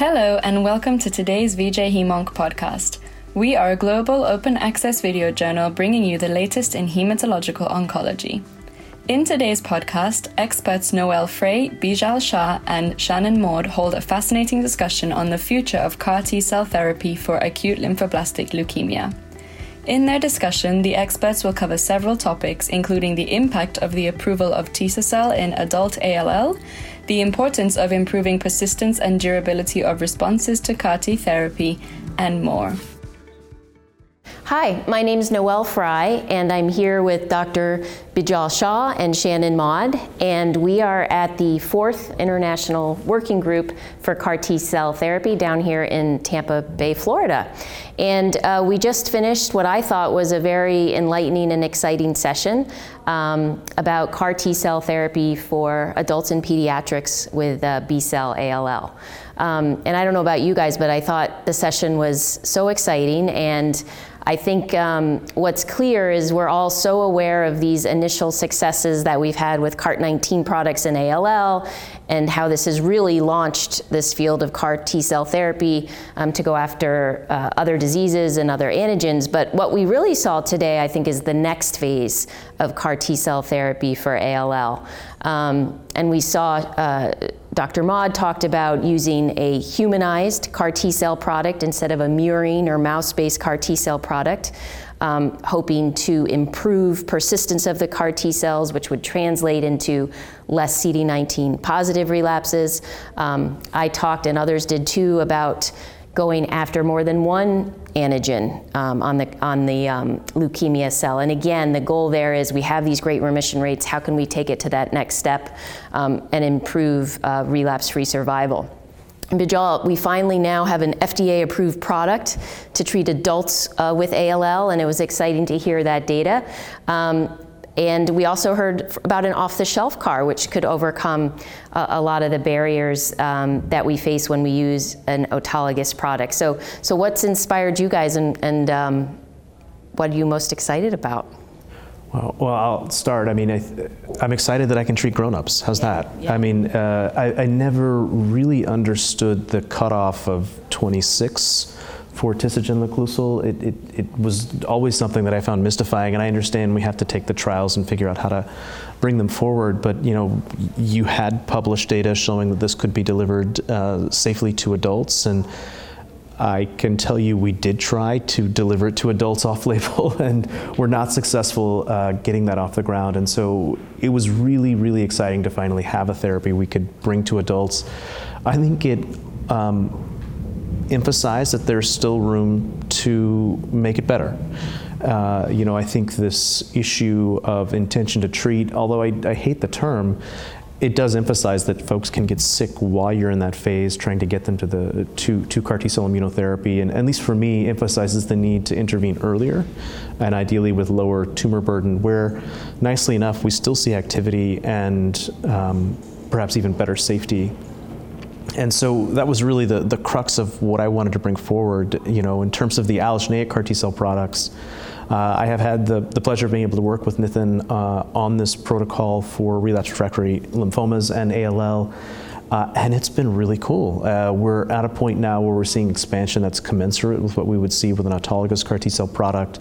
Hello, and welcome to today's VJ Hemonc podcast. We are a global open access video journal bringing you the latest in hematological oncology. In today's podcast, experts Noelle Frey, Bijal Shah, and Shannon Maude hold a fascinating discussion on the future of CAR T cell therapy for acute lymphoblastic leukemia. In their discussion, the experts will cover several topics, including the impact of the approval of Tisa-cel in adult ALL, the importance of improving persistence and durability of responses to CAR T therapy, and more. Hi, my name is Noelle Frey, and I'm here with Dr. Bijal Shah and Shannon Maude, and we are at the fourth International Working Group for CAR T cell therapy down here in Tampa Bay, Florida. And uh, we just finished what I thought was a very enlightening and exciting session um, about CAR T cell therapy for adults and pediatrics with uh, B cell ALL. Um, and I don't know about you guys, but I thought the session was so exciting and I think um, what's clear is we're all so aware of these initial successes that we've had with CART19 products in ALL and how this has really launched this field of CAR T cell therapy um, to go after uh, other diseases and other antigens. But what we really saw today, I think, is the next phase of CAR T cell therapy for ALL. Um, and we saw uh, Dr. Maude talked about using a humanized CAR T cell product instead of a murine or mouse based CAR T cell product, um, hoping to improve persistence of the CAR T cells, which would translate into less CD19 positive relapses. Um, I talked, and others did too, about going after more than one antigen um, on the on the um, leukemia cell. And again, the goal there is we have these great remission rates. How can we take it to that next step um, and improve uh, relapse-free survival? Bijal, we finally now have an FDA approved product to treat adults uh, with ALL, and it was exciting to hear that data. Um, and we also heard about an off the shelf CAR, which could overcome a, a lot of the barriers um, that we face when we use an autologous product. So, so what's inspired you guys, and, and um, what are you most excited about? Well, well, I'll start. I mean, I am excited that I can treat grown-ups. How's yeah, that? Yeah. I mean, uh, I, I, never really understood the cutoff of 26 for tisagenlecleucel, it, it, it was always something that I found mystifying, and I understand we have to take the trials and figure out how to bring them forward. But you know, you had published data showing that this could be delivered uh, safely to adults, and I can tell you we did try to deliver it to adults off-label, and we're not successful uh, getting that off the ground. And so it was really, really exciting to finally have a therapy we could bring to adults. I think it. Um, emphasize that there's still room to make it better. Uh, you know, I think this issue of intention to treat, although I, I, hate the term, it does emphasize that folks can get sick while you're in that phase, trying to get them to the to, to CAR T cell immunotherapy, and at least for me, emphasizes the need to intervene earlier, and ideally with lower tumor burden. Where, nicely enough, we still see activity and um, perhaps even better safety and so that was really the, the crux of what I wanted to bring forward, you know, in terms of the allogeneic CAR T cell products. Uh, I have had the, the pleasure of being able to work with Nitin uh, on this protocol for relapsed refractory lymphomas and ALL. Uh, and it's been really cool. Uh, we're at a point now where we're seeing expansion that's commensurate with what we would see with an autologous CAR T cell product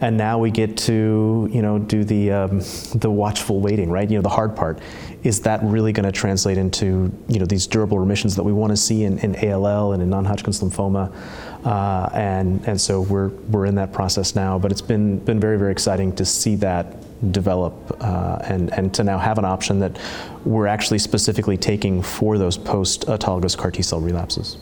and now we get to you know do the um, the watchful waiting, right? You know the hard part is that really going to translate into you know these durable remissions that we want to see in, in ALL and in non-Hodgkin's lymphoma, uh, and and so we're we're in that process now. But it's been been very very exciting to see that develop uh, and and to now have an option that we're actually specifically taking for those post autologous CAR T cell relapses.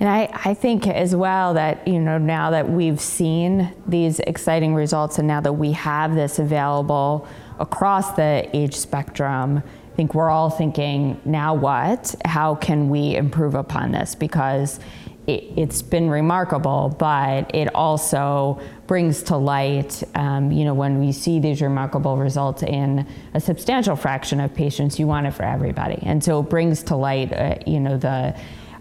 And I, I think as well that, you know, now that we've seen these exciting results and now that we have this available across the age spectrum, I think we're all thinking, now what? How can we improve upon this? Because it, has been remarkable, but it also brings to light, um, you know, when we see these remarkable results in a substantial fraction of patients, you want it for everybody. And so it brings to light, uh, you know, the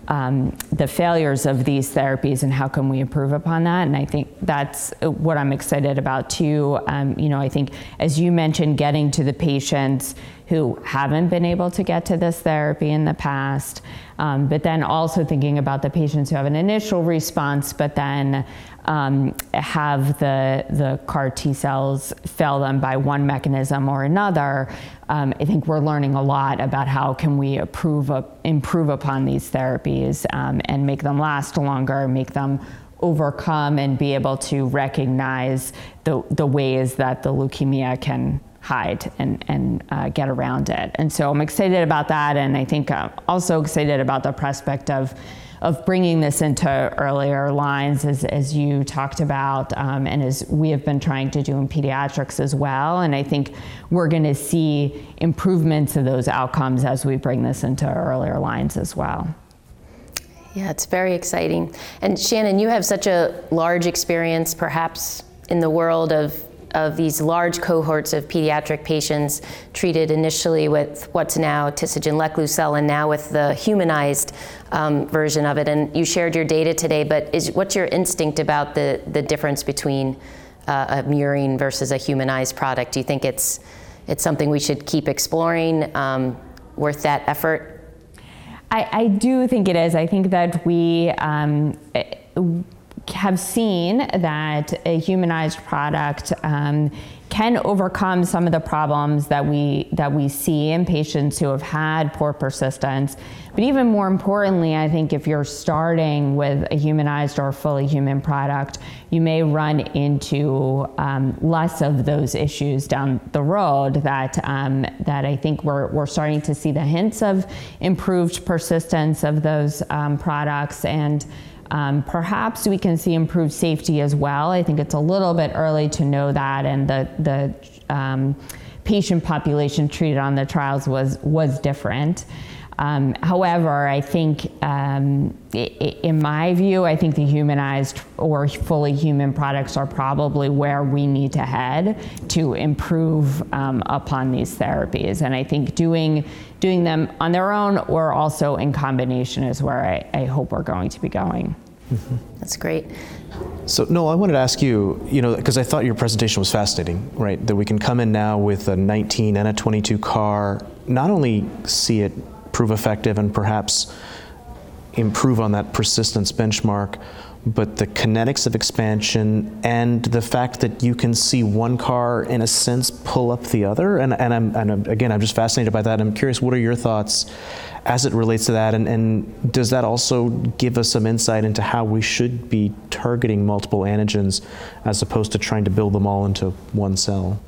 um, the failures of these therapies and how can we improve upon that. And I think that's what I'm excited about too. Um, you know, I think as you mentioned, getting to the patients who haven't been able to get to this therapy in the past. Um, but then also thinking about the patients who have an initial response, but then um, have the, the CAR T cells fail them by one mechanism or another, um, I think we're learning a lot about how can we improve, improve upon these therapies um, and make them last longer, make them overcome and be able to recognize the, the ways that the leukemia can hide and, and uh, get around it. And so I'm excited about that. And I think I'm also excited about the prospect of, of bringing this into earlier lines, as, as you talked about, um, and as we have been trying to do in pediatrics as well. And I think we're going to see improvements of those outcomes as we bring this into earlier lines as well. Yeah, it's very exciting. And Shannon, you have such a large experience, perhaps in the world of of these large cohorts of pediatric patients treated initially with what's now tisagenlecleucel and now with the humanized um, version of it. And you shared your data today, but is, what's your instinct about the, the difference between uh, a murine versus a humanized product? Do you think it's, it's something we should keep exploring, um, worth that effort? I, I, do think it is. I think that we um, have seen that a humanized product um, can overcome some of the problems that we that we see in patients who have had poor persistence. But even more importantly, I think if you're starting with a humanized or fully human product, you may run into um, less of those issues down the road. That um, that I think we're we're starting to see the hints of improved persistence of those um, products and. Um, perhaps we can see improved safety as well. I think it's a little bit early to know that, and the the um, patient population treated on the trials was was different. Um, however, I think, um, in my view, I think the humanized or fully human products are probably where we need to head to improve um, upon these therapies. And I think doing doing them on their own or also in combination is where I, I hope we're going to be going. Mm-hmm. That's great. So, no, I wanted to ask you, you know, because I thought your presentation was fascinating, right? That we can come in now with a 19 and a 22 CAR, not only see it prove effective and perhaps improve on that persistence benchmark, but the kinetics of expansion and the fact that you can see one CAR in a sense pull up the other. And, and, I'm, and I'm, again i'm just fascinated by that. I'm curious what are your thoughts as it relates to that? And, and does that also give us some insight into how we should be targeting multiple antigens as opposed to trying to build them all into one cell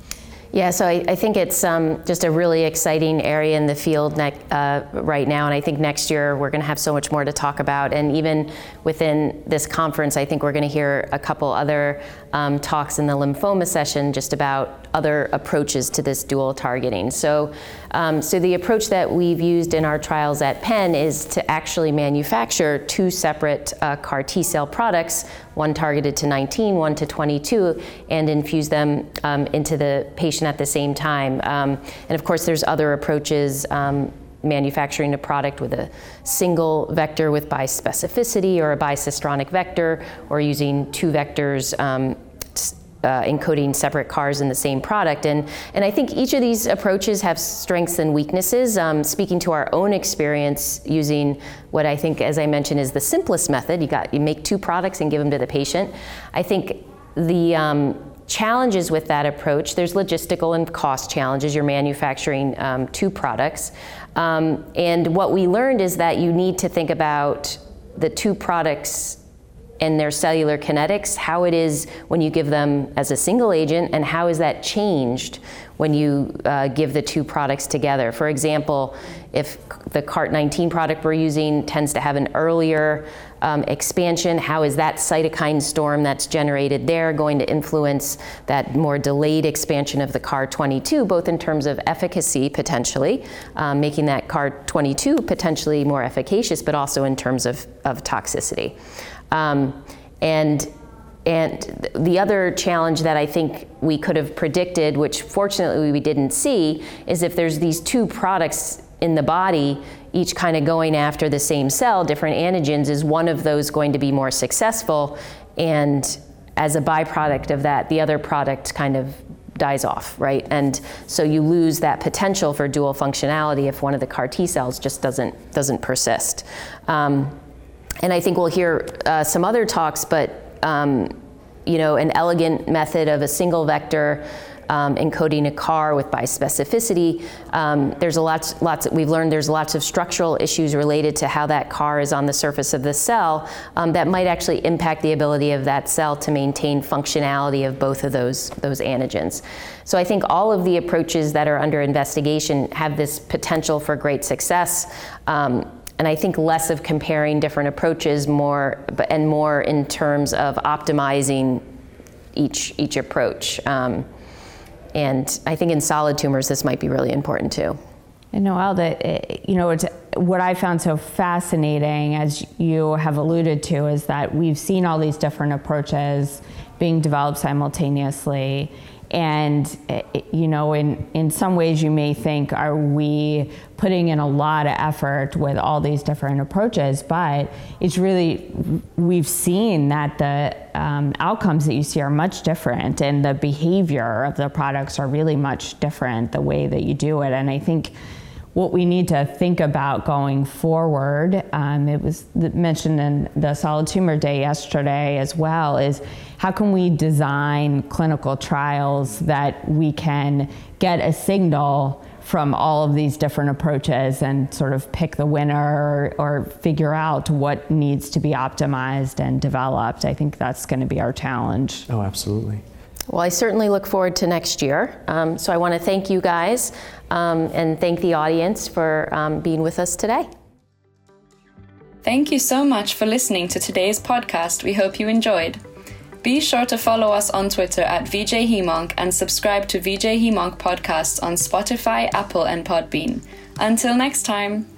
yeah, so I, I think it's um, just a really exciting area in the field ne- uh, right now, and I think next year we're going to have so much more to talk about. And even within this conference, I think we're going to hear a couple other um, talks in the lymphoma session just about other approaches to this dual targeting. So, um, so the approach that we've used in our trials at Penn is to actually manufacture two separate uh, CAR T cell products, one targeted to 19, one to 22, and infuse them um, into the patient at the same time. Um, and of course, there's other approaches um, manufacturing a product with a single vector with bispecificity or a bicistronic vector, or using two vectors. Um, uh, encoding separate CARs in the same product. And, and I think each of these approaches have strengths and weaknesses. Um, speaking to our own experience using what I think, as I mentioned, is the simplest method. You got you make two products and give them to the patient. I think the um, challenges with that approach there's logistical and cost challenges you're manufacturing um, two products um, and what we learned is that you need to think about the two products and their cellular kinetics, how it is when you give them as a single agent, and how is that changed when you uh, give the two products together. For example, if the CART19 product we're using tends to have an earlier um, expansion, how is that cytokine storm that's generated there going to influence that more delayed expansion of the CAR22, both in terms of efficacy potentially, um, making that CAR22 potentially more efficacious, but also in terms of, of toxicity. Um, and and the other challenge that I think we could have predicted, which fortunately we didn't see, is if there's these two products in the body, each kind of going after the same cell, different antigens, is one of those going to be more successful? And as a byproduct of that, the other product kind of dies off, right? And so you lose that potential for dual functionality if one of the CAR T cells just doesn't doesn't persist. Um, and I think we'll hear uh, some other talks, but um, you know, an elegant method of a single vector um, encoding a CAR with bispecificity. Um, there's a lots, lots. We've learned there's lots of structural issues related to how that CAR is on the surface of the cell um, that might actually impact the ability of that cell to maintain functionality of both of those those antigens. So I think all of the approaches that are under investigation have this potential for great success. Um, and I think less of comparing different approaches, more and more in terms of optimizing each each approach. Um, and I think in solid tumors, this might be really important too. And Noelle, that eh, you know, what I found so fascinating, as you have alluded to, is that we've seen all these different approaches being developed simultaneously, and, eh, you know, in, in some ways you may think, are we putting in a lot of effort with all these different approaches? But it's really, we've seen that the um, outcomes that you see are much different and the behavior of the products are really much different the way that you do it. And I think what we need to think about going forward, um, it was mentioned in the solid tumor day yesterday as well, is how can we design clinical trials that we can get a signal from all of these different approaches and sort of pick the winner or, or figure out what needs to be optimized and developed. I think that's going to be our challenge. Oh, absolutely. Well, I certainly look forward to next year. Um, so I want to thank you guys um, and thank the audience for um, being with us today. Thank you so much for listening to today's podcast. We hope you enjoyed. Be sure to follow us on Twitter at VJ and subscribe to VJ HemOnc podcasts on Spotify, Apple, and Podbean. Until next time.